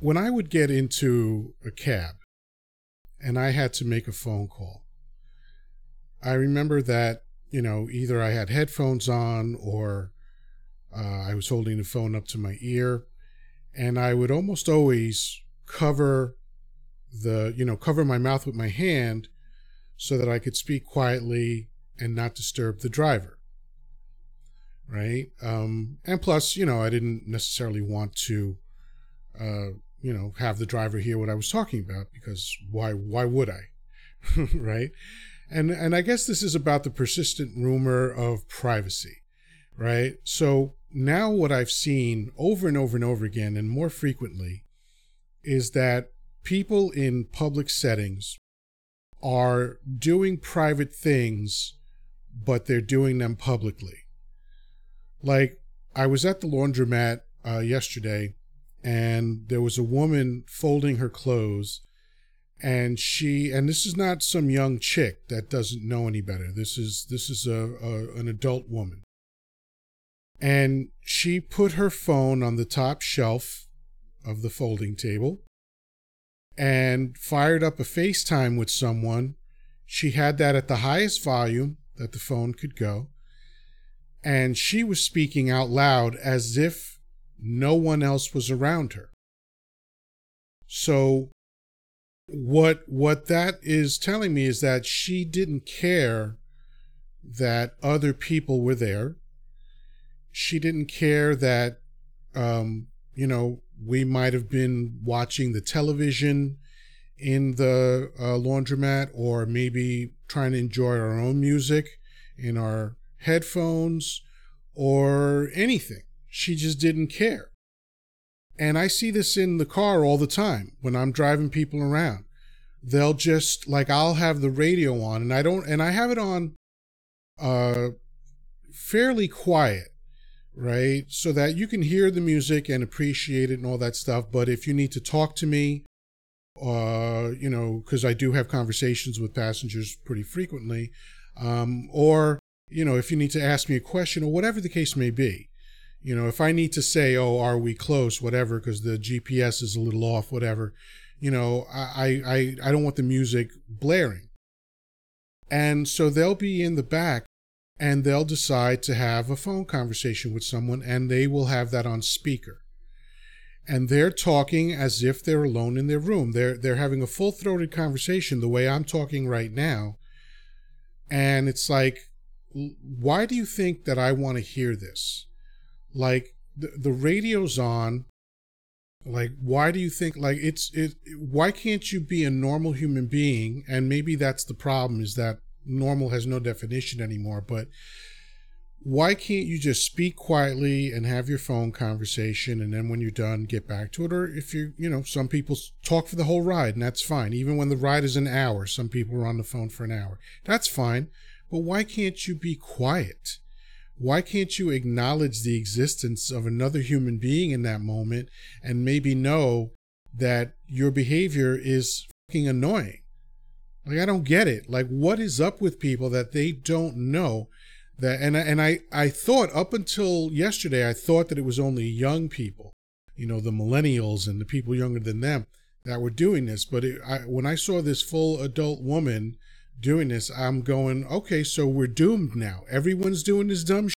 when I would get into a cab and I had to make a phone call, I remember that, you know, either I had headphones on or uh, I was holding the phone up to my ear, and I would almost always cover the, you know, cover my mouth with my hand so that I could speak quietly and not disturb the driver. Right. Um, and plus, you know, I didn't necessarily want to, uh, you know, have the driver hear what I was talking about because why, why would I? right. And, and I guess this is about the persistent rumor of privacy. Right. So now what I've seen over and over and over again and more frequently is that people in public settings are doing private things, but they're doing them publicly. Like, I was at the laundromat uh, yesterday, and there was a woman folding her clothes, and she and this is not some young chick that doesn't know any better. This is this is a, a an adult woman, and she put her phone on the top shelf of the folding table and fired up a FaceTime with someone. She had that at the highest volume that the phone could go. And she was speaking out loud as if no one else was around her. So what what that is telling me is that she didn't care that other people were there. She didn't care that um, you know we might have been watching the television in the uh, laundromat or maybe trying to enjoy our own music in our headphones or anything. She just didn't care. And I see this in the car all the time when I'm driving people around. They'll just like I'll have the radio on and I don't and I have it on uh fairly quiet right? So that you can hear the music and appreciate it and all that stuff. But if you need to talk to me, uh, you know, because I do have conversations with passengers pretty frequently, um, or, you know, if you need to ask me a question or whatever the case may be, you know, if I need to say, oh, are we close, whatever, because the GPS is a little off, whatever, you know, I, I, I don't want the music blaring. And so they'll be in the back and they'll decide to have a phone conversation with someone and they will have that on speaker. And they're talking as if they're alone in their room. They're they're having a full-throated conversation the way I'm talking right now. And it's like why do you think that I want to hear this like the, the radio's on. Like why do you think like it's it why can't you be a normal human being? And maybe that's the problem is that normal has no definition anymore, but why can't you just speak quietly and have your phone conversation and then when you're done get back to it? Or if you you know some people talk for the whole ride and that's fine. Even when the ride is an hour some people are on the phone for an hour. That's fine but why can't you be quiet why can't you acknowledge the existence of another human being in that moment and maybe know that your behavior is fucking annoying like I don't get it. Like what is up with people that they don't know that and and I I thought up until yesterday I thought that it was only young people, you know, the millennials and the people younger than them that were doing this, but it, I, when I saw this full adult woman doing this, I'm going, okay, so we're doomed now. Everyone's doing this dumb